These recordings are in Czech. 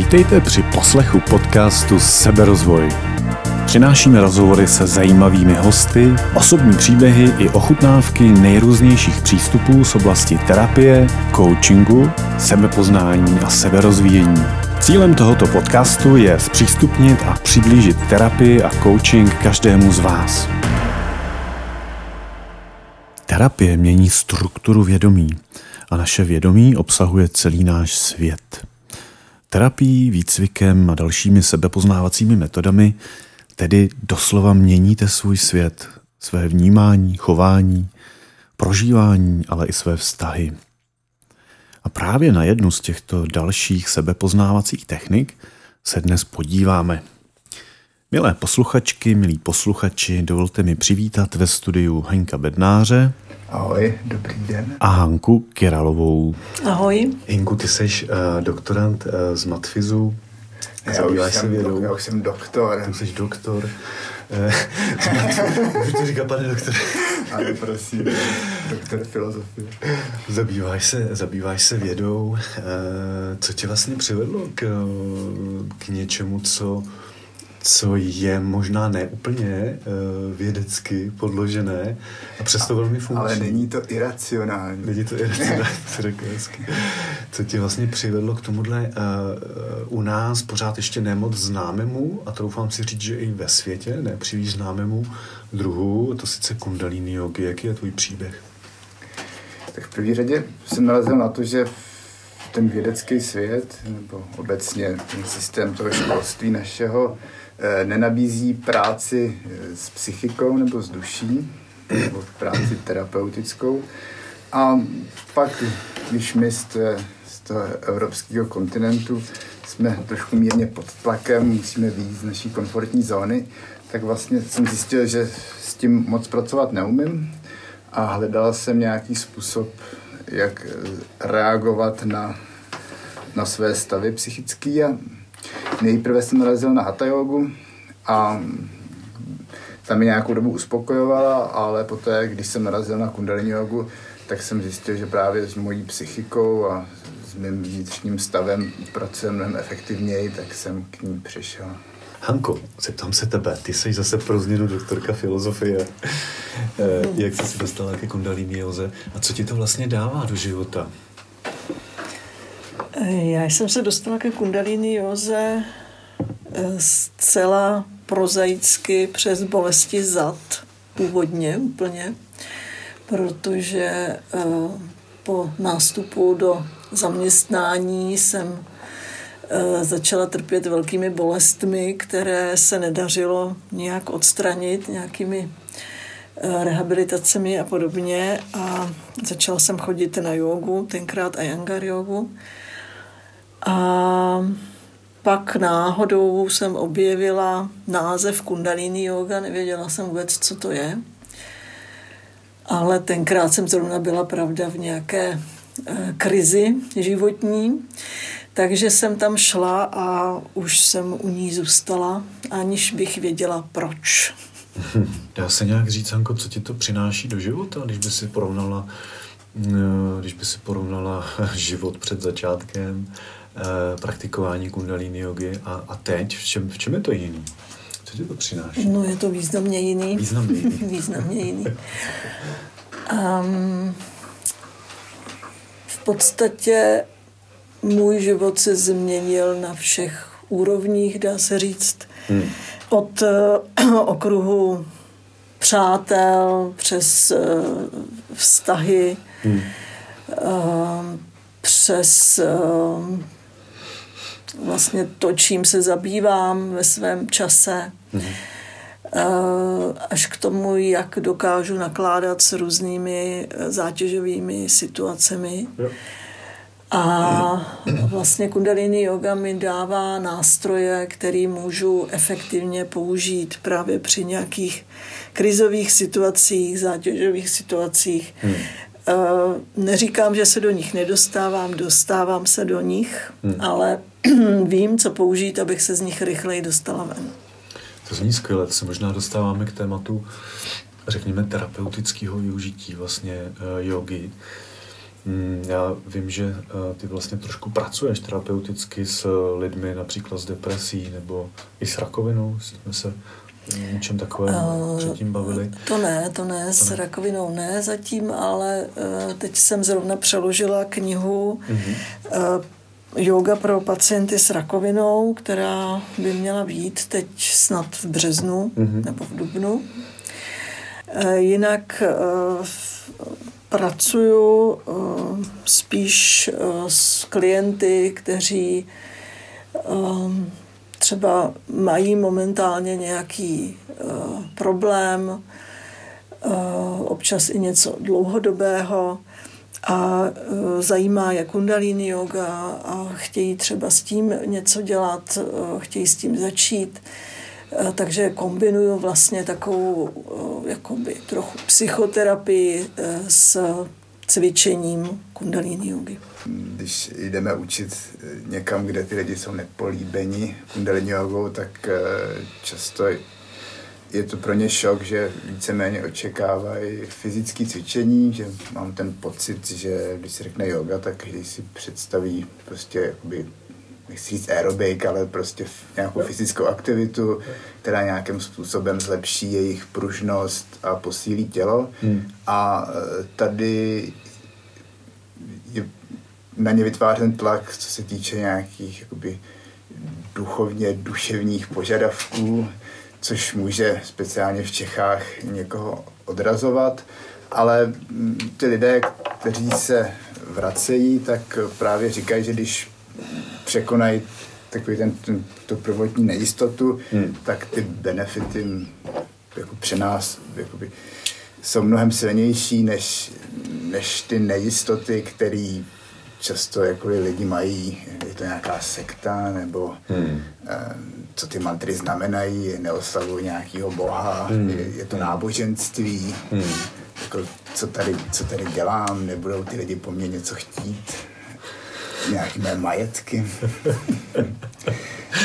Vítejte při poslechu podcastu Seberozvoj. Přinášíme rozhovory se zajímavými hosty, osobní příběhy i ochutnávky nejrůznějších přístupů z oblasti terapie, coachingu, sebepoznání a seberozvíjení. Cílem tohoto podcastu je zpřístupnit a přiblížit terapii a coaching každému z vás. Terapie mění strukturu vědomí a naše vědomí obsahuje celý náš svět. Terapií, výcvikem a dalšími sebepoznávacími metodami tedy doslova měníte svůj svět, své vnímání, chování, prožívání, ale i své vztahy. A právě na jednu z těchto dalších sebepoznávacích technik se dnes podíváme. Milé posluchačky, milí posluchači, dovolte mi přivítat ve studiu Henka Bednáře. Ahoj, dobrý den. A Hanku Kiralovou. Ahoj. Henku, ty jsi uh, doktorant uh, z Matfizu. Já už, jsem, vědou. já už jsem doktor. Ty jsi doktor. Můžu to říkat, pane doktor? Ano, prosím, doktor filozofie. Zabýváš se, zabýváš se vědou. Co tě vlastně přivedlo k, k něčemu, co co je možná neúplně uh, vědecky podložené a přesto velmi funkční. Ale není to iracionální. Není to iracionální, to řekl Co tě vlastně přivedlo k tomuhle uh, u nás pořád ještě nemoc známému, a to doufám si říct, že i ve světě, ne příliš známému druhu, to sice kundalini yogi. Jaký je tvůj příběh? Tak v první řadě jsem narazil na to, že ten vědecký svět, nebo obecně ten systém toho školství našeho, Eh, nenabízí práci eh, s psychikou nebo s duší, nebo práci terapeutickou. A pak, když my z, z toho evropského kontinentu jsme trošku mírně pod tlakem, musíme vyjít z naší komfortní zóny, tak vlastně jsem zjistil, že s tím moc pracovat neumím a hledal jsem nějaký způsob, jak reagovat na, na své stavy psychické Nejprve jsem narazil na hatha jogu a tam mě nějakou dobu uspokojovala, ale poté, když jsem narazil na kundalini jogu, tak jsem zjistil, že právě s mojí psychikou a s mým vnitřním stavem pracuje mnohem efektivněji, tak jsem k ní přišel. Hanko, zeptám se tebe, ty jsi zase pro změnu doktorka filozofie. Eh, jak jsi se dostala ke kundalini joze a co ti to vlastně dává do života? Já jsem se dostala ke kundalini józe eh, zcela prozaicky přes bolesti zad, původně úplně, protože eh, po nástupu do zaměstnání jsem eh, začala trpět velkými bolestmi, které se nedařilo nějak odstranit nějakými rehabilitacemi a podobně. A začala jsem chodit na jogu, tenkrát Ayangar jogu. A pak náhodou jsem objevila název Kundalini yoga, nevěděla jsem vůbec, co to je. Ale tenkrát jsem zrovna byla pravda v nějaké e, krizi životní, takže jsem tam šla a už jsem u ní zůstala, aniž bych věděla proč. Dá se nějak říct, Hanko, co ti to přináší do života, když by si porovnala, e, když by si porovnala život před začátkem Eh, praktikování kundalini jogy a, a teď, v čem, v čem je to jiný? Co ti to přináší? No je to významně jiný. Významně jiný. významně jiný. Um, v podstatě můj život se změnil na všech úrovních, dá se říct. Hmm. Od uh, okruhu přátel přes uh, vztahy, hmm. uh, přes uh, vlastně to, čím se zabývám ve svém čase, mm-hmm. až k tomu, jak dokážu nakládat s různými eh, zátěžovými situacemi. Jo. A vlastně kundalini yoga mi dává nástroje, které můžu efektivně použít právě při nějakých krizových situacích, zátěžových situacích. Hmm. Neříkám, že se do nich nedostávám, dostávám se do nich, hmm. ale vím, co použít, abych se z nich rychleji dostala ven. To zní skvěle, to se možná dostáváme k tématu, řekněme, terapeutického využití vlastně uh, jogy. Mm, já vím, že eh, ty vlastně trošku pracuješ terapeuticky s lidmi například s depresí nebo i s rakovinou. Jsme se něčem takovém uh, předtím bavili? To ne, to ne, to s ne. rakovinou ne zatím, ale uh, teď jsem zrovna přeložila knihu uh-huh. uh, Yoga pro pacienty s rakovinou, která by měla být teď snad v březnu uh-huh. nebo v dubnu. Uh, jinak uh, pracuju uh, spíš uh, s klienty, kteří třeba mají momentálně nějaký uh, problém, uh, občas i něco dlouhodobého a uh, zajímá je kundalini yoga a chtějí třeba s tím něco dělat, uh, chtějí s tím začít. Takže kombinuju vlastně takovou jakoby trochu psychoterapii s cvičením kundalini jogy. Když jdeme učit někam, kde ty lidi jsou nepolíbeni kundalini jogou, tak eh, často je to pro ně šok, že víceméně očekávají fyzické cvičení, že mám ten pocit, že když se řekne yoga, tak každý si představí prostě jakoby nechci říct aerobik, ale prostě nějakou fyzickou aktivitu, která nějakým způsobem zlepší jejich pružnost a posílí tělo. Hmm. A eh, tady je na ně vytvářen tlak, co se týče nějakých jakoby, duchovně duševních požadavků, což může speciálně v Čechách někoho odrazovat, ale ty lidé, kteří se vracejí, tak právě říkají, že když překonají takový ten, ten, tu prvotní nejistotu, hmm. tak ty benefity jako při nás jakoby, jsou mnohem silnější než, než ty nejistoty, které často jako lidi mají, je to nějaká sekta, nebo hmm. eh, co ty mantry znamenají, neoslavují nějakého boha, hmm. je, je to náboženství, hmm. jako, co, tady, co tady dělám, nebudou ty lidi po mně něco chtít, nějaké mé majetky.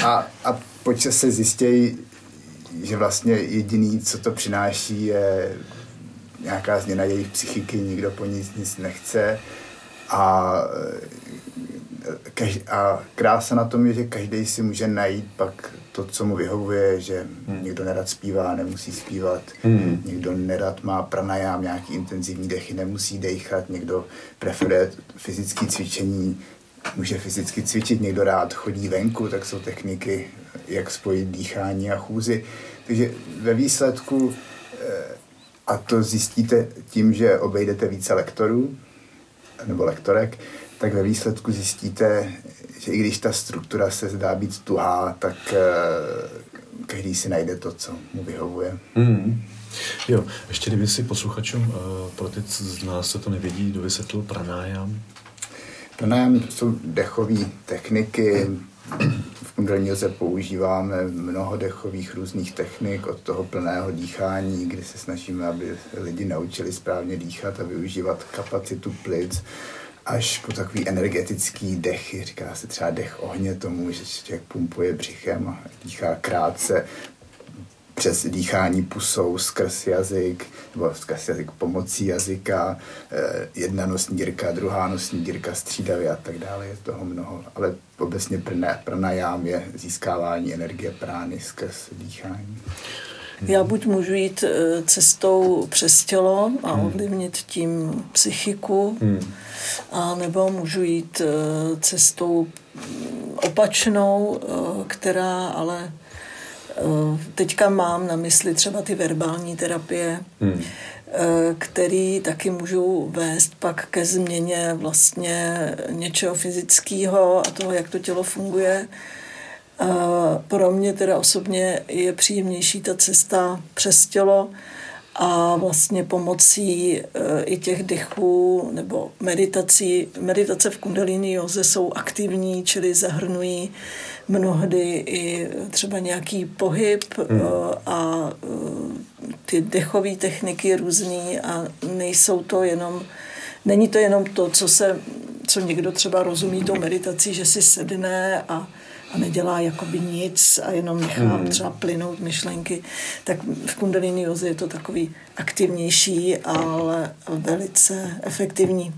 a, a počas se zjistějí, že vlastně jediný, co to přináší, je nějaká změna jejich psychiky, nikdo po ní nic nechce. A, a krása na tom je, že každý si může najít pak to, co mu vyhovuje, že hmm. někdo nerad zpívá, nemusí zpívat, hmm. někdo nerad má pranajám, nějaký intenzivní dechy, nemusí dechat, někdo preferuje fyzické cvičení, může fyzicky cvičit, někdo rád chodí venku, tak jsou techniky, jak spojit dýchání a chůzi. Takže ve výsledku eh, a to zjistíte tím, že obejdete více lektorů nebo lektorek, tak ve výsledku zjistíte, že i když ta struktura se zdá být tuhá, tak uh, každý si najde to, co mu vyhovuje. Mm. Jo, ještě kdyby si posluchačům, uh, pro ty z nás, co to nevědí, dovysvětlil pranájam. Pranájam jsou dechové techniky, kundalini se používáme mnoho dechových různých technik, od toho plného dýchání, kdy se snažíme, aby lidi naučili správně dýchat a využívat kapacitu plic, až po takový energetický dechy, říká se třeba dech ohně tomu, že člověk pumpuje břichem a dýchá krátce, přes dýchání pusou skrz jazyk, nebo skrz jazyk pomocí jazyka, eh, jedna nosní dírka, druhá nosní dírka střídavě a tak dále, je toho mnoho. Ale obecně pranajám je získávání energie prány skrz dýchání. Já buď můžu jít eh, cestou přes tělo a hmm. ovlivnit tím psychiku, hmm. a nebo můžu jít eh, cestou opačnou, která ale teďka mám na mysli třeba ty verbální terapie, hmm. Eh, který taky můžou vést pak ke změně vlastně něčeho fyzického a toho, jak to tělo funguje. Eh, pro mě teda osobně je příjemnější ta cesta přes tělo a vlastně pomocí i těch dechů nebo meditací. Meditace v kundalini joze jsou aktivní, čili zahrnují mnohdy i třeba nějaký pohyb hmm. Eh, a eh, ty dechové techniky různý a nejsou to jenom, není to jenom to, co se, co někdo třeba rozumí tou meditací, že si sedne a a nedělá jakoby nic a jenom nechá hmm. třeba plynout myšlenky, tak v kundalini joze je to takový aktivnější, ale velice efektivní.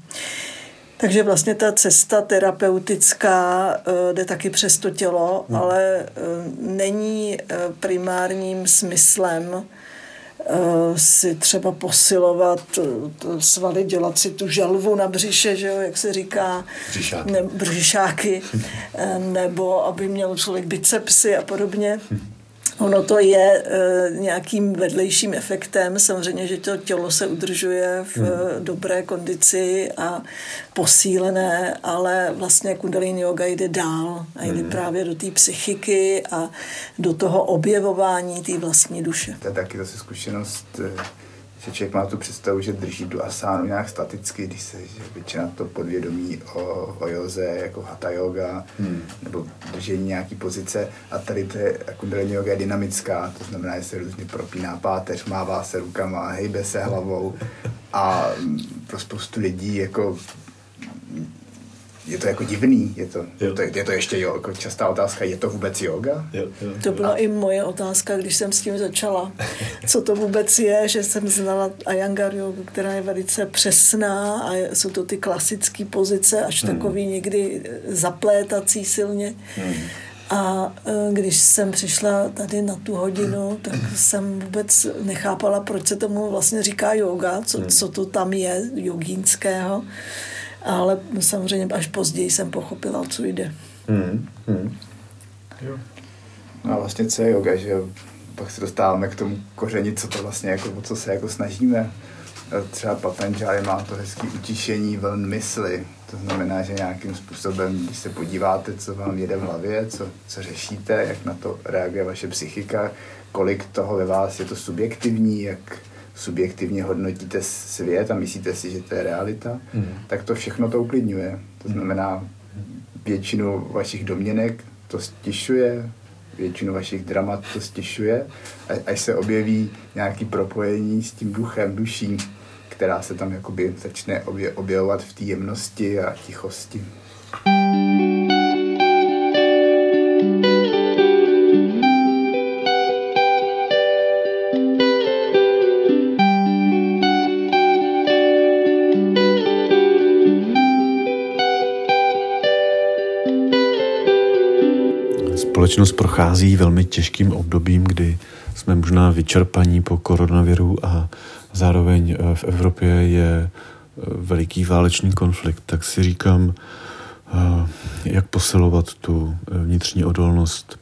Takže vlastně ta cesta terapeutická uh, jde taky přes to tělo, hmm. ale uh, není uh, primárním smyslem si třeba posilovat svaly, dělat si tu želvu na břiše, že jo, jak se říká, břišáky, ne, břišáky nebo aby měl člověk bicepsy a podobně. Hm. Ono to je e, nějakým vedlejším efektem. Samozřejmě, že to tělo se udržuje v hmm. dobré kondici a posílené, ale vlastně kundalini yoga jde dál a jde hmm. právě do té psychiky a do toho objevování té vlastní duše. To je taky zase zkušenost eh, že člověk má tu představu, že drží tu asánu nějak staticky, když se že většina to podvědomí o, o joze, jako hatha yoga, hmm. nebo držení nějaký pozice. A tady to je, kundalini yoga je dynamická, to znamená, že se různě propíná páteř, mává se rukama, hejbe se hlavou. A pro spoustu lidí jako je to jako divný, je to, je to, je to ještě jo, jako častá otázka, je to vůbec yoga? Jo, jo. To byla a... i moje otázka, když jsem s tím začala. Co to vůbec je, že jsem znala Ayangar yoga, která je velice přesná a jsou to ty klasické pozice, až hmm. takový někdy zaplétací silně. Hmm. A e, když jsem přišla tady na tu hodinu, tak jsem vůbec nechápala, proč se tomu vlastně říká yoga, co, hmm. co to tam je jogínského ale samozřejmě až později jsem pochopila, o co jde. Hmm. Hmm. Jo. No a vlastně co je yoga, že? Pak se dostáváme k tomu koření, co to vlastně, jako, o co se jako snažíme. Třeba Patanjali má to hezký utišení vln mysli. To znamená, že nějakým způsobem, když se podíváte, co vám jede v hlavě, co, co řešíte, jak na to reaguje vaše psychika, kolik toho ve vás je to subjektivní, jak, subjektivně hodnotíte svět a myslíte si, že to je realita, mm. tak to všechno to uklidňuje. To znamená, většinu vašich domněnek to stišuje, většinu vašich dramat to stišuje, až se objeví nějaký propojení s tím duchem, duší, která se tam jakoby začne objevovat v té jemnosti a tichosti. Společnost prochází velmi těžkým obdobím, kdy jsme možná vyčerpaní po koronaviru a zároveň eh, v Evropě je eh, veliký válečný konflikt, tak si říkám, eh, jak posilovat tu vnitřní odolnost.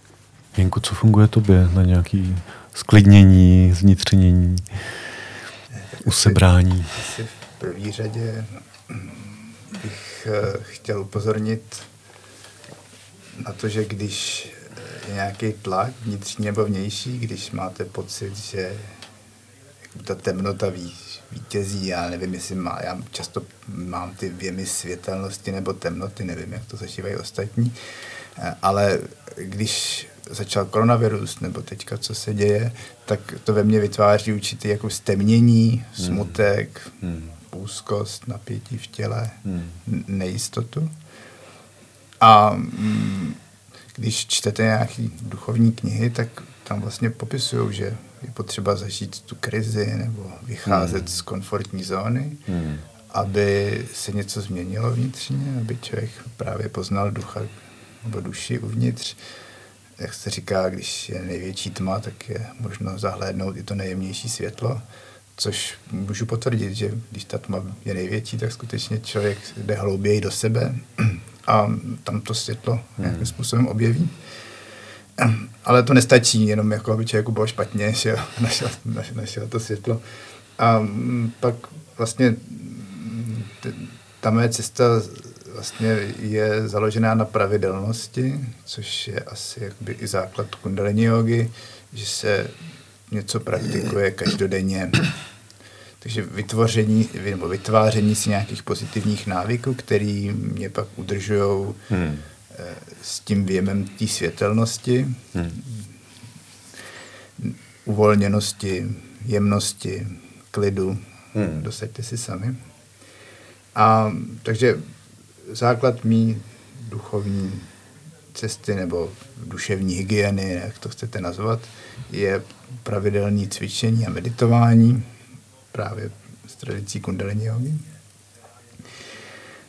Jenku, co funguje tobě na nějaký sklidnění, zvnitřnění, usebrání? Asi v první řadě bych chtěl upozornit na to, že když nějaký tlak vnitřní nebo vnější, když máte pocit, že ta temnota ví, vítězí, já nevím, jestli má, já často mám ty věmy světelnosti nebo temnoty, nevím, jak to zažívají ostatní, ale když začal koronavirus, nebo teďka, co se děje, tak to ve mně vytváří určitý jako stemnění, hmm. smutek, hmm. úzkost, napětí v těle, hmm. nejistotu. A mm, když čtete nějaké duchovní knihy, tak tam vlastně popisují, že je potřeba zažít tu krizi nebo vycházet hmm. z komfortní zóny, hmm. aby se něco změnilo vnitřně, aby člověk právě poznal ducha nebo duši uvnitř. Jak se říká, když je největší tma, tak je možno zahlédnout i to nejjemnější světlo, což můžu potvrdit, že když ta tma je největší, tak skutečně člověk jde hlouběji do sebe a tam to světlo hmm. nějakým způsobem objeví. Ale to nestačí, jenom jako aby člověku bylo špatně, že našel, našel to světlo. A mm, pak vlastně mm, ta moje cesta vlastně je založená na pravidelnosti, což je asi jakoby i základ kundalini jogy, že se něco praktikuje každodenně takže vytvoření nebo vytváření si nějakých pozitivních návyků, který mě pak udržují hmm. Eh, s tím věmem té světelnosti, hmm. uvolněnosti, jemnosti, klidu. Hmm. Dosaďte si sami. A takže základ mý duchovní cesty nebo duševní hygieny, jak to chcete nazvat, je pravidelné cvičení a meditování, právě s tradicí kundalini jogy.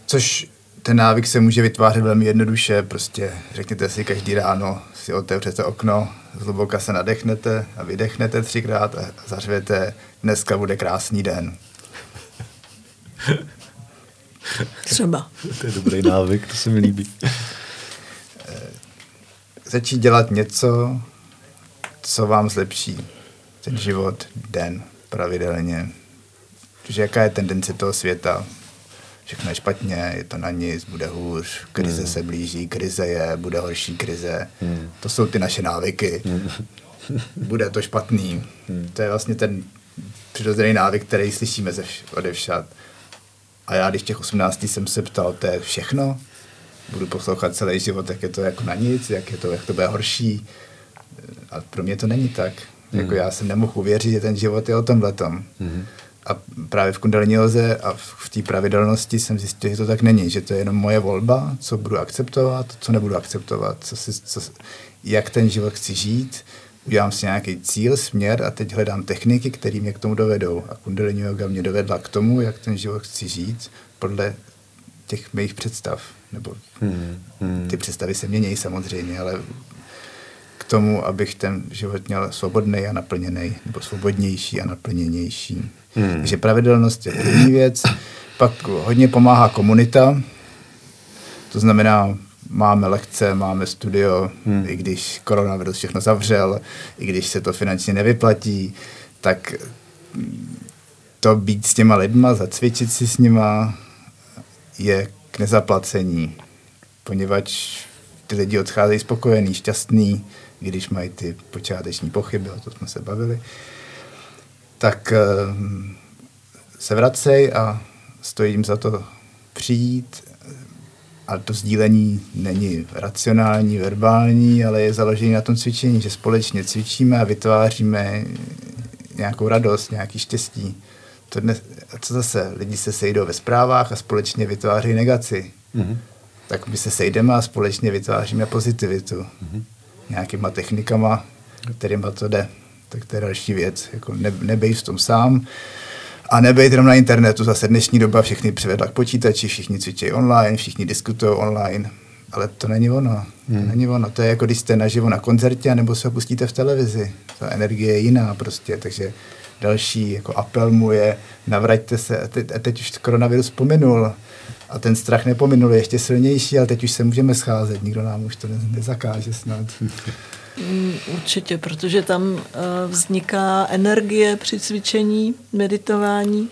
což ten návyk se může vytvářet velmi jednoduše, prostě řekněte si každý ráno, si otevřete okno, zhluboka se nadechnete a vydechnete třikrát a zařvete, dneska bude krásný den. Třeba. to je dobrý návyk, to se mi líbí. Začít dělat něco, co vám zlepší ten život den pravidelně. Protože jaká je tendence toho světa? Všechno je špatně, je to na nic, bude hůř, krize hmm. se blíží, krize je, bude horší krize. Hmm. To jsou ty naše návyky. Hmm. Bude to špatný. Hmm. To je vlastně ten přirozený návyk, který slyšíme ze vš- odevšat. A já, když těch 18 jsem se ptal, to je všechno? Budu poslouchat celý život, jak je to jako na nic, jak, je to, jak to bude horší. A pro mě to není tak. Mm. Jako já jsem nemohl uvěřit, že ten život je o tom letom. Mm. A právě v kundalini loze a v, v té pravidelnosti jsem zjistil, že to tak není, že to je jenom moje volba, co budu akceptovat, co nebudu akceptovat, co si, co, jak ten život chci žít, udělám si nějaký cíl, směr a teď hledám techniky, které mě k tomu dovedou. A kundalini yoga mě dovedla k tomu, jak ten život chci žít podle těch mých představ. Nebo hmm, hmm. ty představy se mění samozřejmě, ale tomu, abych ten život měl svobodný a naplněný, nebo svobodnější a naplněnější. Hmm. Takže pravidelnost je první věc. Pak hodně pomáhá komunita, to znamená, máme lekce, máme studio, hmm. i když koronavirus všechno zavřel, i když se to finančně nevyplatí, tak to být s těma lidma, zacvičit si s nima je k nezaplacení, poněvadž ty lidi odcházejí spokojení, šťastný, když mají ty počáteční pochyby, o to jsme se bavili, tak se vracej a stojí jim za to přijít. A to sdílení není racionální, verbální, ale je založený na tom cvičení, že společně cvičíme a vytváříme nějakou radost, nějaký štěstí. To dnes, a co zase? Lidi se sejdou ve zprávách a společně vytváří negaci. Mm-hmm. Tak my se sejdeme a společně vytváříme pozitivitu. Mm-hmm. Nějakýma technikama, kterýma to jde. Tak to je další věc. Jako ne, nebej v tom sám. A nebejt jenom na internetu. Zase dnešní doba všechny přivedla k počítači, všichni cvičí online, všichni diskutují online. Ale to není ono. Hmm. To není ono. To je jako když jste naživo na koncertě, nebo se pustíte v televizi. Ta energie je jiná prostě. Takže další jako apel mu je, navraťte se. A teď, a teď už koronavirus pominul. A ten strach nepominul, je ještě silnější, ale teď už se můžeme scházet. Nikdo nám už to nezakáže snad. Mm, určitě, protože tam eh, vzniká energie při cvičení, meditování,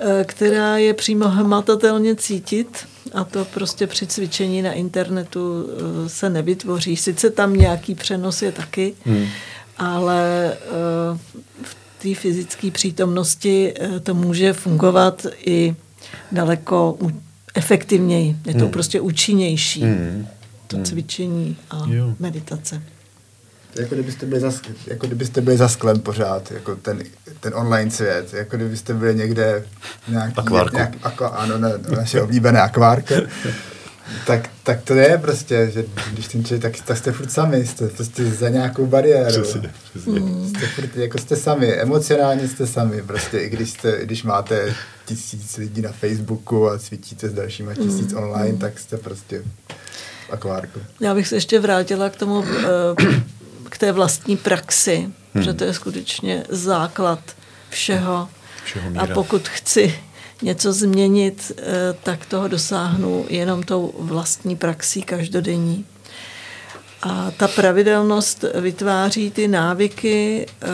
eh, která je přímo hmatatelně cítit a to prostě při cvičení na internetu eh, se nevytvoří. Sice tam nějaký přenos je taky, hmm. ale v té fyzické přítomnosti to může fungovat i daleko efektivněji. Je to hmm. prostě účinnější, hmm. to hmm. cvičení a jo. meditace. Jako kdybyste byli za, jako kdybyste byli za sklem pořád, jako ten, ten online svět, jako kdybyste byli někde nějaký, akvárku. Nějak, aqua, ano, ne, naše oblíbené akvárko. tak, tak to je prostě, že když ten člověk, tak, tak jste furt sami, jste prostě za nějakou bariéru. Přesně, přesně. Jste furt, jako jste sami, emocionálně jste sami, prostě i když, jste, když máte tisíc lidí na Facebooku a cvičíte s dalšíma tisíc mm. online, tak jste prostě akvárku. Já bych se ještě vrátila k tomu uh, k té vlastní praxi, hmm. protože to je skutečně základ všeho. všeho a pokud chci něco změnit, eh, tak toho dosáhnu jenom tou vlastní praxí každodenní. A ta pravidelnost vytváří ty návyky, eh,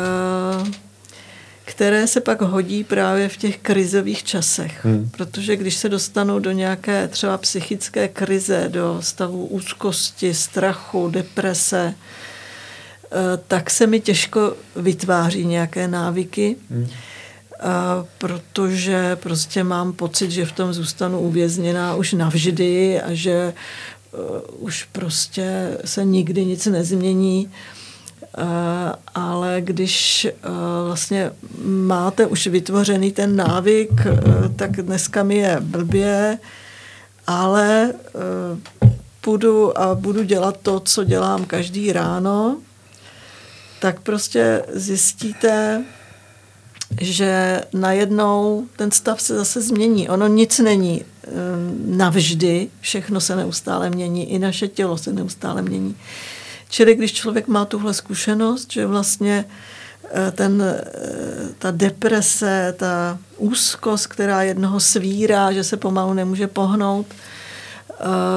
které se pak hodí právě v těch krizových časech. Hmm. Protože když se dostanu do nějaké třeba psychické krize, do stavu úzkosti, strachu, deprese, Eh, tak se mi těžko vytváří nějaké návyky, hmm. Protože prostě mám pocit, že v tom zůstanu uvězněná už navždy a že uh, už prostě se nikdy nic nezmění. Uh, ale když uh, vlastně máte už vytvořený ten návyk, tak dneska mi je blbě, ale půjdu a budu dělat to, co dělám každý ráno, tak prostě zjistíte, že najednou ten stav se zase změní. Ono nic není navždy, všechno se neustále mění, i naše tělo se neustále mění. Čili když člověk má tuhle zkušenost, že vlastně eh, ten, eh, ta deprese, ta úzkost, která jednoho svírá, že se pomalu nemůže pohnout,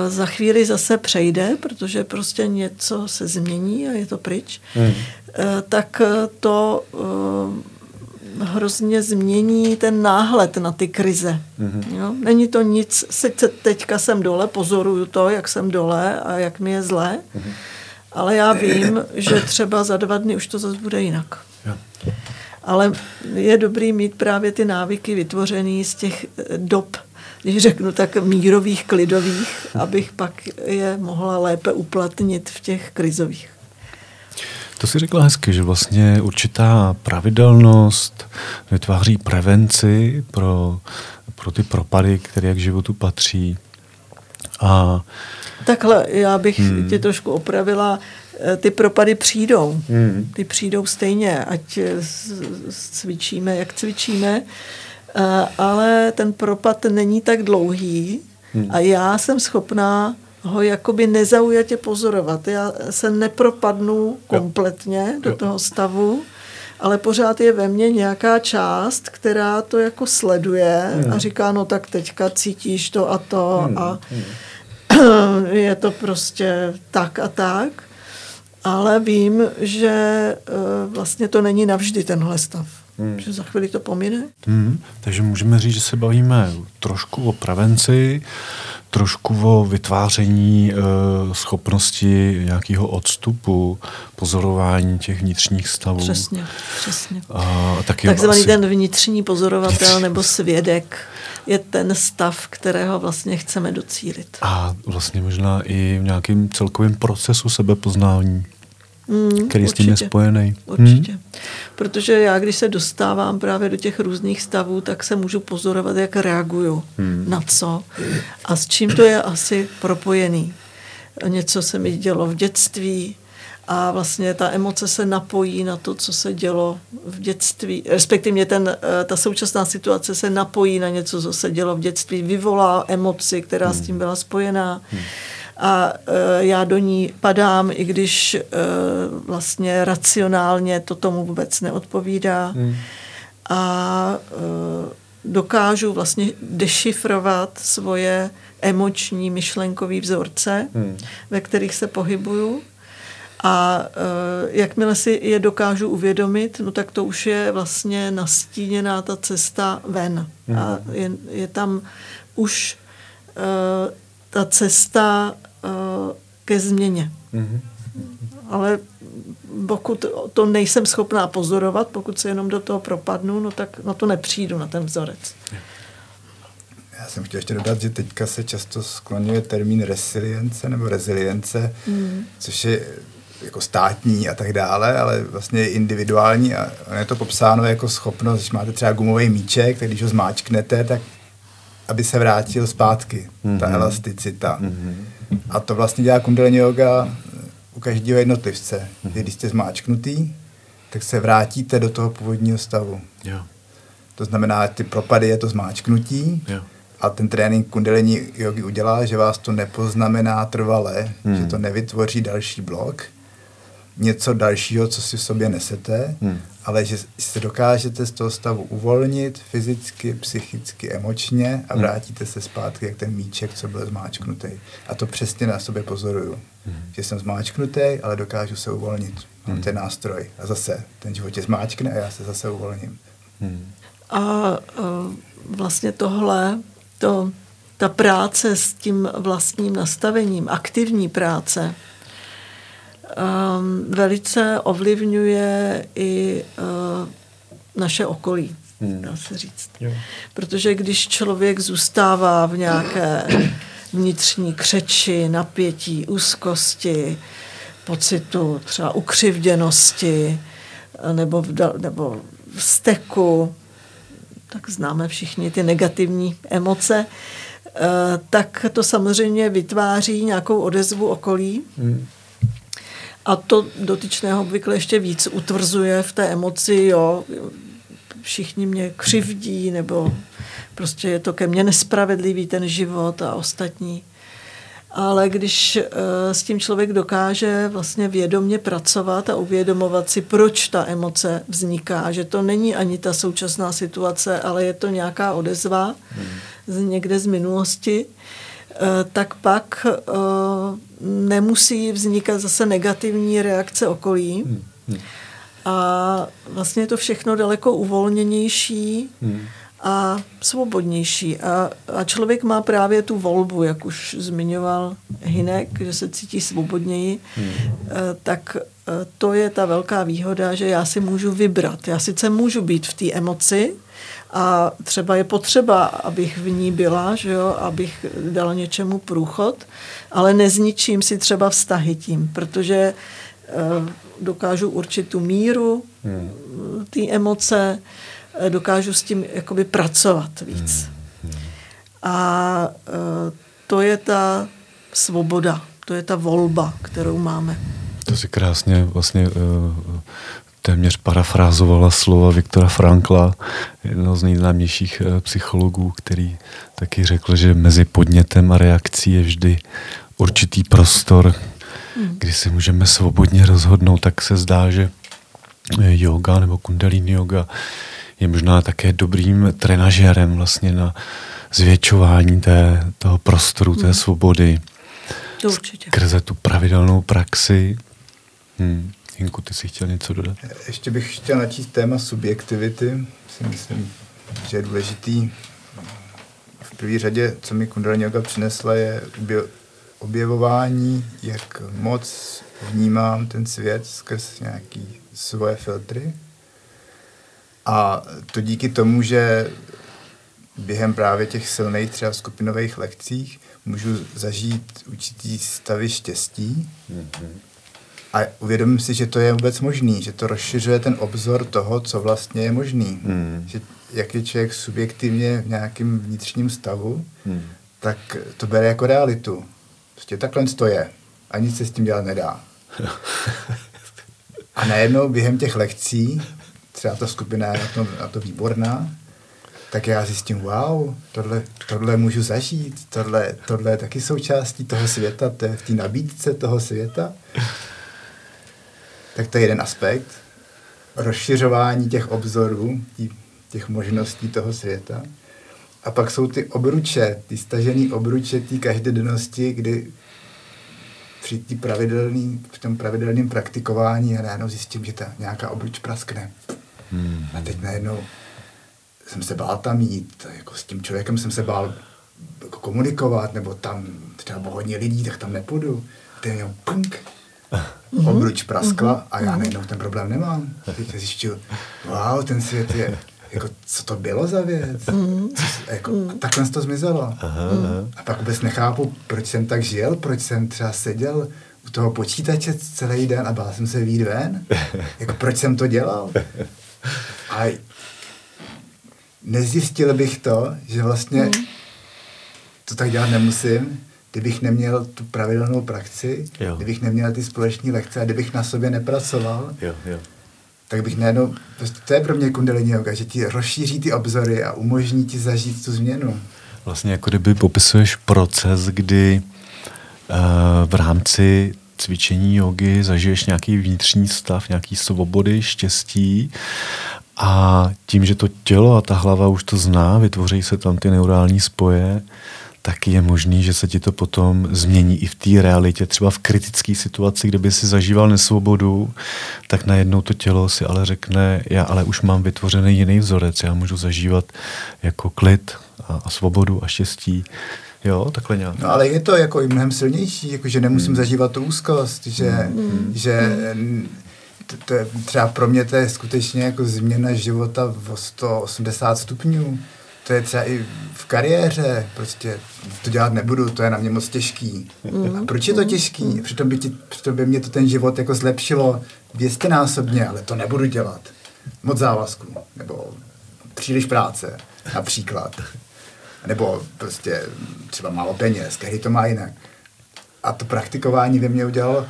za chvíli zase přejde, protože prostě něco se změní a je to pryč, hmm. tak to hrozně změní ten náhled na ty krize. Mm-hmm. Jo? Není to nic, sice teďka jsem dole, pozoruju to, jak jsem dole a jak mi je zlé, mm-hmm. ale já vím, že třeba za dva dny už to zase bude jinak. Jo. Ale je dobrý mít právě ty návyky vytvořený z těch eh, dob, když řeknu tak mírových, klidových, abych pak je mohla lépe uplatnit v těch krizových. To si řekla hezky, že vlastně určitá pravidelnost vytváří prevenci pro, pro ty propady, které k životu patří. A Takhle, já bych hmm. tě trošku opravila. Eh, ty propady přijdou. Hmm. Ty přijdou stejně, ať cvičíme, jak cvičíme, eh, ale ten propad není tak dlouhý hmm. a já jsem schopná ho jakoby nezaujatě pozorovat. Já se nepropadnu kompletně jo. do toho stavu, ale pořád je ve mně nějaká část, která to jako sleduje hmm. a říká, no tak teďka cítíš to a to hmm. a hmm. je to prostě tak a tak. Ale vím, že eh, vlastně to není navždy tenhle stav. Hmm. Že za chvíli to pomine. Hmm. Takže můžeme říct, že se bavíme trošku o prevenci, trošku o vytváření e, schopnosti nějakého odstupu, pozorování těch vnitřních stavů. Přesně, přesně. A, taky Takzvaný asi... ten vnitřní pozorovatel nebo svědek je ten stav, kterého vlastně chceme docílit. A vlastně možná i v nějakém celkovém procesu sebepoznání. Mm, který určitě, s tím je spojený. Určitě. Hmm? Protože já, když se dostávám právě do těch různých stavů, tak se můžu pozorovat, jak reaguju hmm. na co a s čím to je asi propojený. Něco se mi dělo v dětství a vlastně ta emoce se napojí na to, co se dělo v dětství. Respektive ten, eh, ta současná situace se napojí na něco, co se dělo v dětství, vyvolá emoci, která hmm. s tím byla spojená. Hmm a e, já do ní padám, i když e, vlastně racionálně to tomu vůbec neodpovídá. Hmm. A e, dokážu vlastně dešifrovat svoje emoční myšlenkové vzorce, hmm. ve kterých se pohybuju. A e, jakmile si je dokážu uvědomit, no tak to už je vlastně nastíněná ta cesta ven. Hmm. A je, je tam už e, ta cesta ke změně. Mm-hmm. Ale pokud to nejsem schopná pozorovat, pokud se jenom do toho propadnu, no tak na to nepřijdu, na ten vzorec. Já jsem chtěl ještě dodat, že teďka se často skloňuje termín resilience nebo rezilience, mm. což je jako státní a tak dále, ale vlastně je individuální a je to popsáno jako schopnost, když máte třeba gumový míček, tak když ho zmáčknete, tak aby se vrátil zpátky, mm-hmm. ta mhm. elasticita. Mm-hmm. A to vlastně dělá kundalini yoga u každého jednotlivce. Mm-hmm. Když jste zmáčknutý, tak se vrátíte do toho původního stavu. Jo. To znamená, ty propady je to zmáčknutí jo. a ten trénink kundalini jogi udělá, že vás to nepoznamená trvale, mm. že to nevytvoří další blok, něco dalšího, co si v sobě nesete, hmm. ale že se dokážete z toho stavu uvolnit fyzicky, psychicky, emočně a hmm. vrátíte se zpátky, jak ten míček, co byl zmáčknutý. A to přesně na sobě pozoruju. Hmm. Že jsem zmáčknutý, ale dokážu se uvolnit. Mám hmm. ten nástroj. A zase ten život tě zmáčkne a já se zase uvolním. Hmm. A, a vlastně tohle, to, ta práce s tím vlastním nastavením, aktivní práce, um, velice ovlivňuje i uh, naše okolí, hmm. dá se říct. Jo. Protože když člověk zůstává v nějaké vnitřní křeči, napětí, úzkosti, pocitu třeba ukřivděnosti nebo v, nebo v steku, tak známe všichni ty negativní emoce, eh, tak to samozřejmě vytváří nějakou odezvu okolí. Hmm. A to dotyčného obvykle ještě víc utvrzuje v té emoci, jo, všichni mě křivdí, nebo prostě je to ke mně nespravedlivý ten život a ostatní. Ale když uh, s tím člověk dokáže vlastně vědomně pracovat a uvědomovat si, proč ta emoce vzniká, že to není ani ta současná situace, ale je to nějaká odezva hmm. z někde z minulosti, tak pak uh, nemusí vznikat zase negativní reakce okolí. Hmm. Hmm. A vlastně je to všechno daleko uvolněnější. Hmm a svobodnější. A, a člověk má právě tu volbu, jak už zmiňoval Hinek, že se cítí svobodněji, hmm. tak eh, to je ta velká výhoda, že já si můžu vybrat. Já sice můžu být v té emoci a třeba je potřeba, abych v ní byla, že jo, abych dala něčemu průchod, ale nezničím si třeba vztahy tím, protože eh, dokážu určit tu míru hmm. té emoce, Eh, dokážu s tím jakoby pracovat víc. Hmm. A eh, to je ta svoboda, to je ta volba, kterou máme. To si krásně vlastně téměř parafrázovala slova Viktora Frankla, jednoho z nejznámějších psychologů, který taky řekl, že mezi podnětem a reakcí je vždy určitý prostor, hmm. kdy si můžeme svobodně rozhodnout, tak se zdá, že yoga nebo kundalini yoga je možná také dobrým trenažérem vlastně na zvětšování té, toho prostoru, té hmm. svobody. To určitě. Skrze tu pravidelnou praxi. Hmm. Jinku, ty si chtěl něco dodat? Ještě bych chtěl načíst téma subjektivity. Si myslím, že je důležitý. V první řadě, co mi Kundalini Yoga přinesla, je objevování, jak moc vnímám ten svět skrz nějaký svoje filtry, a to díky tomu, že během právě těch silných třeba skupinových lekcích můžu zažít určitý stavy štěstí mm-hmm. A uvědomím si, že to je vůbec možný, že to rozšiřuje ten obzor toho, co vlastně je možný. Mm. Že jak je člověk subjektivně v nějakém vnitřním stavu, mm. tak to bere jako realitu. Prostě takhle to je a nic se s tím dělat nedá. a najednou během těch lekcí třeba ta skupina je na to, na to výborná, tak já zjistím, wow, tohle, tohle můžu zažít, tohle, tohle je taky součástí toho světa, to je v té nabídce toho světa. Tak to je jeden aspekt. Rozšiřování těch obzorů, těch možností toho světa. A pak jsou ty obruče, ty stažené obruče té každodennosti, kdy při, tý pravidelný, v tom pravidelném praktikování já najednou zjistím, že ta nějaká obruč praskne. Hmm. A teď najednou jsem se bál tam jít, jako s tím člověkem jsem se bál jako komunikovat, nebo tam třeba bylo hodně lidí, tak tam nepůjdu. A teď jenom punk, mm-hmm. obruč praskla mm-hmm. a já mhm. najednou ten problém nemám. Teď zjišťuju, wow, ten svět je, jako, co to bylo za věc? Mm. Co, jako, mm. Takhle to zmizelo. Aha, mm. A pak vůbec nechápu, proč jsem tak žil, proč jsem třeba seděl u toho počítače celý den a bál jsem se výjít ven. Jako, proč jsem to dělal? A nezjistil bych to, že vlastně mm. to tak dělat nemusím, kdybych neměl tu pravidelnou praxi, jo. kdybych neměl ty společné lekce a kdybych na sobě nepracoval, jo, jo. tak bych najednou, prostě to je pro mě kundalini yoga, že ti rozšíří ty obzory a umožní ti zažít tu změnu. Vlastně jako kdyby popisuješ proces, kdy uh, v rámci cvičení jogy zažiješ nějaký vnitřní stav, nějaký svobody, štěstí a tím, že to tělo a ta hlava už to zná, vytvoří se tam ty neurální spoje, tak je možný, že se ti to potom změní i v té realitě. Třeba v kritické situaci, kde by si zažíval nesvobodu, tak najednou to tělo si ale řekne, já ale už mám vytvořený jiný vzorec, já můžu zažívat jako klid a, a svobodu a štěstí. Jo, takhle nějak. No ale je to jako i mnohem silnější, jako že nemusím hmm. zažívat tu úzkost, že, hmm. že to, to je, třeba pro mě to je skutečně jako změna života v 180 stupňů. To je třeba i v kariéře, prostě to dělat nebudu, to je na mě moc těžký. Mm. A proč je to těžký? Mm. Přitom by, ti, přitom by mě to ten život jako zlepšilo násobně, ale to nebudu dělat. Moc závazků, nebo příliš práce, například nebo prostě třeba málo peněz, každý to má jinak. A to praktikování ve mně udělalo,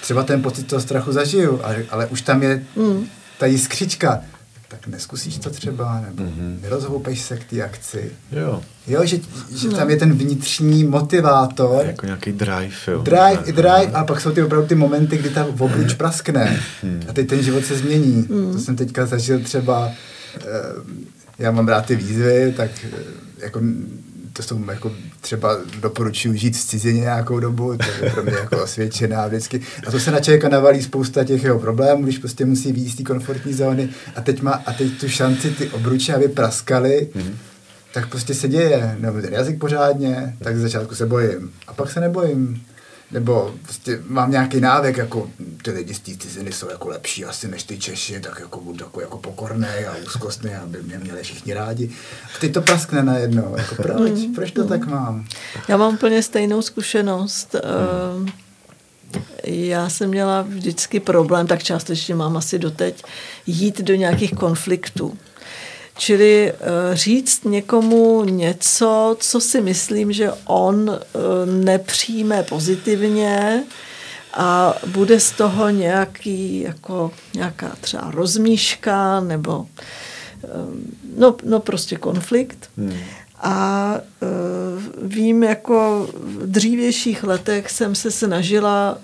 třeba ten pocit toho strachu zažiju, ale, ale už tam je mm. ta jiskřička. Tak neskusíš to třeba, nebo mm-hmm. nerozhoupeš se k té akci. Jo. Jo, že, že no. tam je ten vnitřní motivátor. Jako nějaký drive, jo. Drive, i drive, a pak jsou ty opravdu ty momenty, kdy ta obruč praskne hmm. a teď ten život se změní. Hmm. To jsem teďka zažil třeba, eh, já mám rád ty výzvy, tak eh, jako to jsou jako třeba doporučuji žít v cizině nějakou dobu, to je pro mě jako osvědčená vždycky. A to se na člověka navalí spousta těch jeho problémů, když prostě musí výjít z té komfortní zóny a teď, má, a teď tu šanci ty obruče, aby praskaly, mm-hmm. tak prostě se děje. Nebo ten jazyk pořádně, tak z začátku se bojím. A pak se nebojím nebo prostě mám nějaký návyk, jako ty lidi z té ciziny jsou jako lepší asi než ty Češi, tak jako budu takový jako pokorný a úzkostný, aby mě měli všichni rádi. A teď to praskne najednou, jako proč? Mm. Proč to tak mám? Já mám úplně stejnou zkušenost. Mm. Já jsem měla vždycky problém, tak částečně mám asi doteď, jít do nějakých konfliktů. Čili eh, říct někomu něco, co si myslím, že on eh, nepřijme pozitivně a bude z toho nějaký, jako nějaká třeba rozmíška nebo eh, no, no prostě konflikt. Hmm. A vím, jako v dřívějších letech jsem se snažila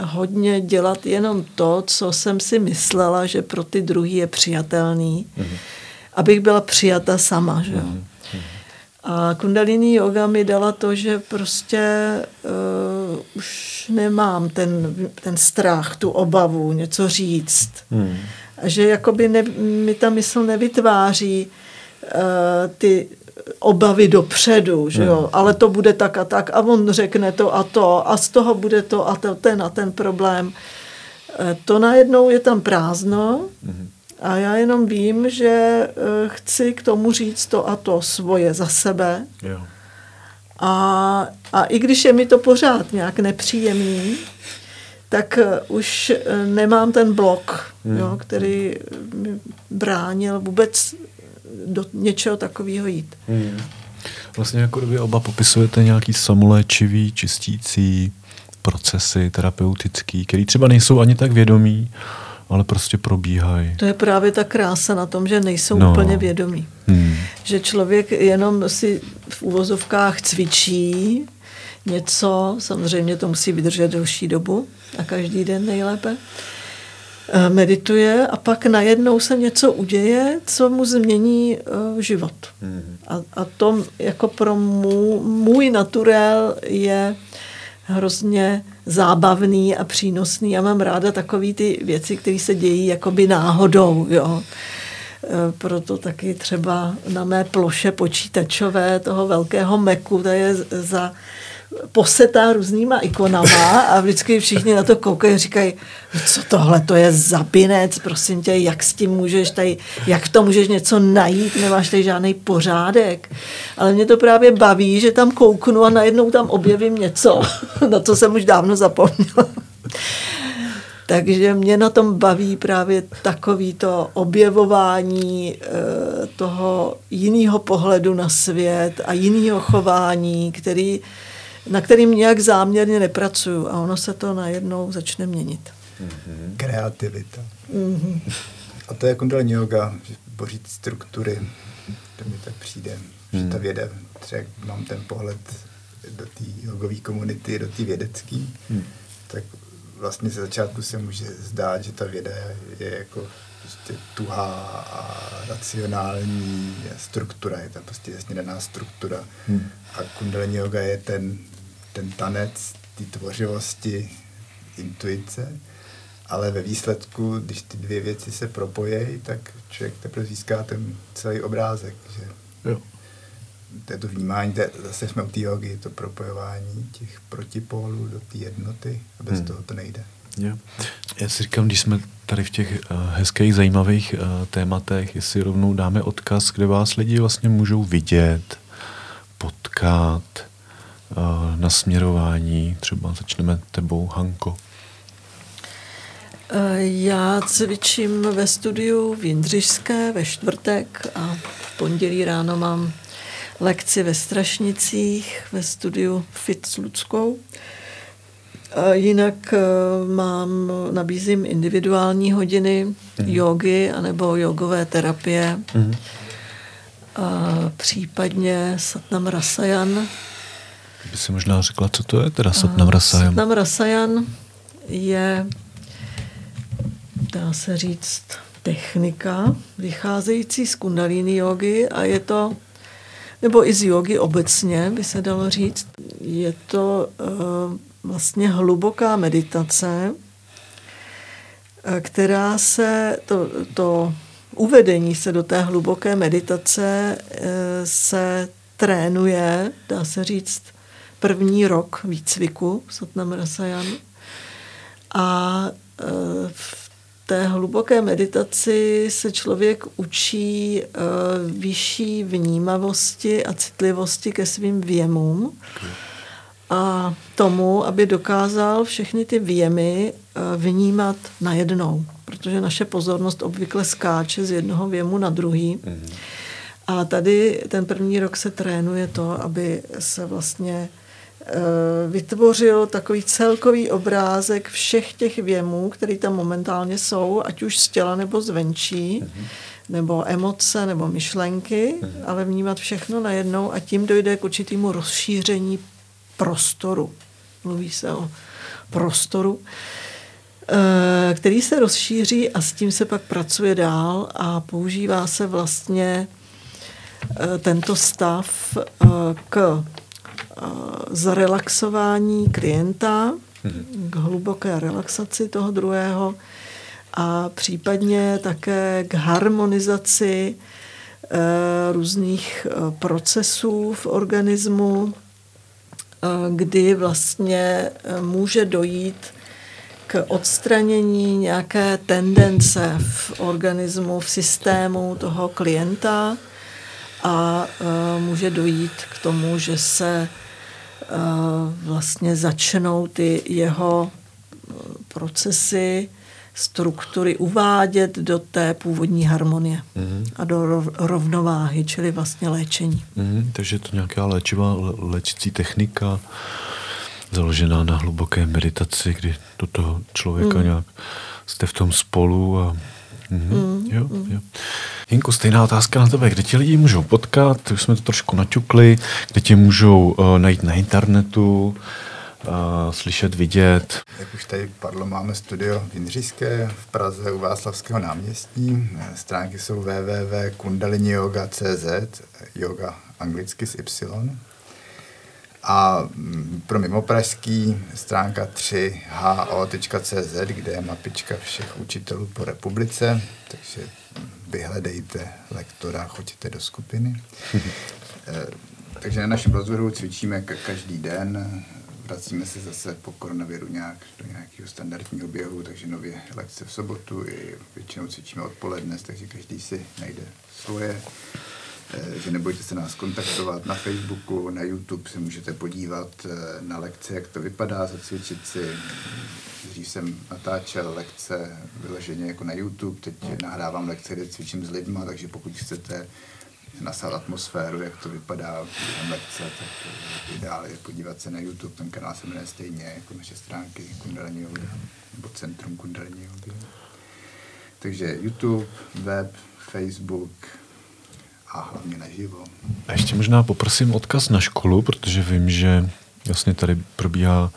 hodně dělat jenom to, co jsem si myslela, že pro ty druhý je přijatelný. Hmm abych byla přijata sama. Že? Mm-hmm. A kundalini yoga mi dala to, že prostě uh, už nemám ten, ten strach, tu obavu něco říct. Mm. A že jakoby ne, mi ta mysl nevytváří uh, ty obavy dopředu, že jo, mm. ale to bude tak a tak a on řekne to a to a z toho bude to a to, ten a ten problém. Uh, to najednou je tam prázdno mm a já jenom vím, že eh, chci k tomu říct to a to svoje za sebe. Jo. A, a i když je mi to pořád nějak nepříjemný, tak eh, už eh, nemám ten blok, hmm. jo, který mi bránil vůbec do něčeho takového jít. Hmm. Vlastně jako kdyby oba popisujete nějaký samoléčivý, čistící procesy terapeutický, který třeba nejsou ani tak vědomí, ale prostě probíhají. To je právě ta krása na tom, že nejsou no. úplně vědomí. Hmm. Že člověk jenom si v úvozovkách cvičí něco, samozřejmě to musí vydržet delší dobu a každý den nejlépe, eh, medituje a pak najednou se něco uděje, co mu změní uh, život. Hmm. A, a to jako pro můj, můj naturel je hrozně zábavný a přínosný. Já mám ráda takové ty věci, které se dějí jakoby náhodou, jo. E, proto taky třeba na mé ploše počítačové toho velkého Macu, to je za posetá různýma ikonama a vždycky všichni na to koukají a říkají, co tohle, to je zabinec, prosím tě, jak s tím můžeš tady, jak v tom můžeš něco najít, nemáš tady žádný pořádek. Ale mě to právě baví, že tam kouknu a najednou tam objevím něco, na to jsem už dávno zapomněla. Takže mě na tom baví právě takový to objevování e, toho jiného pohledu na svět a jiného chování, který na kterým nějak záměrně nepracuju a ono se to najednou začne měnit. Mm-hmm. Kreativita. Mm-hmm. A to je kundalini yoga, že bořit struktury, to mi tak přijde, mm. že ta hmm. věda, třeba mám ten pohled do té jogové komunity, do té vědecké, mm. tak vlastně ze začátku se může zdát, že ta věda je jako prostě tuhá a racionální struktura, je to prostě jasně daná struktura. Hmm. A kundalini yoga je ten ten tanec té tvořivosti, intuice, ale ve výsledku, když ty dvě věci se propojejí, tak člověk teprve získá ten celý obrázek. Že? Jo. To je to vnímání, to je, zase jsme u té jogy, to propojování těch protipólů do té jednoty a bez hmm. toho to nejde. Jo. Já si říkám, když jsme tady v těch uh, hezkých, zajímavých uh, tématech, jestli rovnou dáme odkaz, kde vás lidi vlastně můžou vidět, potkat, na směrování? Třeba začneme tebou, Hanko. E, já cvičím ve studiu v Jindřišské ve čtvrtek a v pondělí ráno mám lekci ve Strašnicích ve studiu Fit s Ludskou. Jinak mám, nabízím individuální hodiny mm-hmm. jogy anebo jogové terapie. Mm-hmm. A případně Satnam Rasayan. By si možná řekla, co to je teda Satnam Rasayan? Satnam Rasayan je, dá se říct, technika vycházející z kundalíny jogy a je to, nebo i z jogy obecně by se dalo říct, je to uh, vlastně hluboká meditace, eh, která se, to, to uvedení se do té hluboké meditace eh, se trénuje, dá se říct, první rok výcviku Satnam Rasayan. A v té hluboké meditaci se člověk učí vyšší vnímavosti a citlivosti ke svým věmům. A tomu, aby dokázal všechny ty věmy eh, vnímat najednou, protože naše pozornost obvykle skáče z jednoho věmu na druhý. Mm-hmm. A tady ten první rok se trénuje to, aby se vlastně vytvořil takový celkový obrázek všech těch věmů, které tam momentálně jsou, ať už z těla nebo zvenčí, nebo emoce, nebo myšlenky, ale vnímat všechno najednou a tím dojde k určitému rozšíření prostoru. Mluví se o prostoru, eh, který se rozšíří a s tím se pak pracuje dál a používá se vlastně eh, tento stav eh, k zrelaxování klienta, k hluboké relaxaci toho druhého a případně také k harmonizaci různých procesů v organismu, kdy vlastně může dojít k odstranění nějaké tendence v organismu, v systému toho klienta a může dojít k tomu, že se vlastně začnou ty jeho procesy struktury uvádět do té původní harmonie mm-hmm. a do rovnováhy, čili vlastně léčení. Mm-hmm, takže je to nějaká léčivá léčící technika založená na hluboké meditaci, kdy do toho člověka mm. nějak jste v tom spolu a Mm-hmm. Mm, jo, jo. Jinko, stejná otázka na tebe. Kde ti lidi můžou potkat? Už jsme to trošku naťukli. Kde tě můžou uh, najít na internetu? uh, slyšet, vidět. Jak už tady padlo, máme studio v Jindřišské v Praze u Václavského náměstí. Stránky jsou www.kundaliniyoga.cz yoga anglicky s Y. A mm, pro mimopražský stránka 3ho.cz, kde je mapička všech učitelů po republice, takže vyhledejte lektora, choďte do skupiny. Eh, takže na našem rozhodu cvičíme každý den vracíme se zase po koronaviru nějak do nějakého standardního běhu, takže nově lekce v sobotu, i většinou cvičíme odpoledne, takže každý si najde svoje. Eh, že nebojte se nás kontaktovat na Facebooku, na YouTube se můžete podívat eh, na lekce, jak to vypadá, zacvičit si. Dřív jsem natáčel lekce vyloženě jako na YouTube, teď nahrávám lekce, kde cvičím s lidma, takže pokud chcete nasát atmosféru, jak to vypadá během lekce, tak ideál je podívat se na YouTube, ten kanál se jmenuje stejně jako naše stránky Kundalini Yoga, nebo Centrum Kundalini Yoga. Takže YouTube, web, Facebook a hlavně naživo. A ještě možná poprosím odkaz na školu, protože vím, že vlastně tady probíhá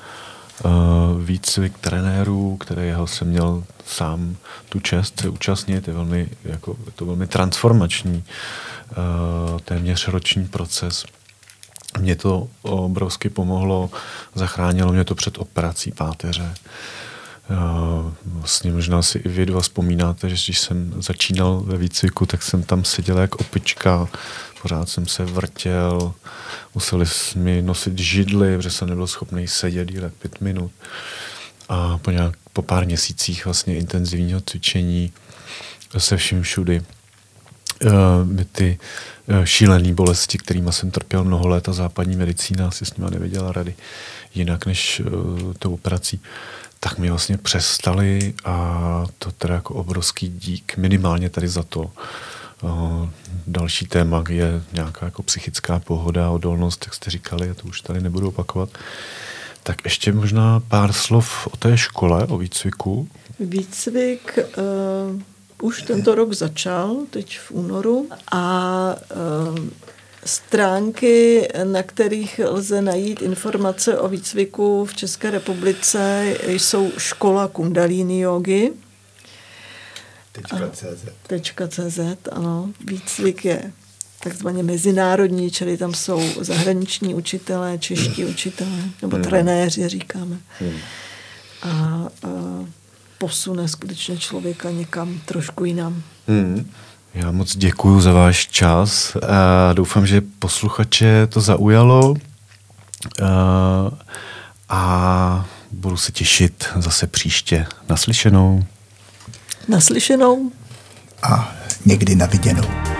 uh, výcvik trenérů, kterého jsem měl sám tu čest se účastnit. Je, velmi, jako, je to velmi transformační uh, téměř roční proces. Mě to obrovsky pomohlo, zachránilo mě to před operací páteře. Uh, vlastně možná si i vy dva vzpomínáte, že když jsem začínal ve výcviku, tak jsem tam seděl jak opička, pořád jsem se vrtěl, museli mi nosit židly, protože jsem nebyl schopný sedět díl pět minut. A po, nějak, po pár měsících vlastně intenzivního cvičení se vším všudy uh, mi ty uh, šílené bolesti, kterými jsem trpěl mnoho let a západní medicína si s nimi nevěděla rady jinak než uh, tou operací, tak mi vlastně přestali a to teda jako obrovský dík minimálně tady za to. Další téma je nějaká jako psychická pohoda, odolnost, jak jste říkali, a to už tady nebudu opakovat. Tak ještě možná pár slov o té škole, o výcviku. Výcvik uh, už tento rok začal, teď v únoru, a uh, stránky, na kterých lze najít informace o výcviku v České republice, jsou škola Kundalini jogy. .cz. .cz, ano. Výcvik je takzvaně mezinárodní, čili tam jsou zahraniční učitelé, čeští učitelé, nebo hmm. trenéři, říkáme. Hmm. A, a posune skutečně člověka někam trošku jinam. Hmm. Já moc děkuji za váš čas. A doufám, že posluchače to zaujalo. A, a budu se těšit zase příště. Naslyšenou. Naslyšenou. A někdy na viděnou.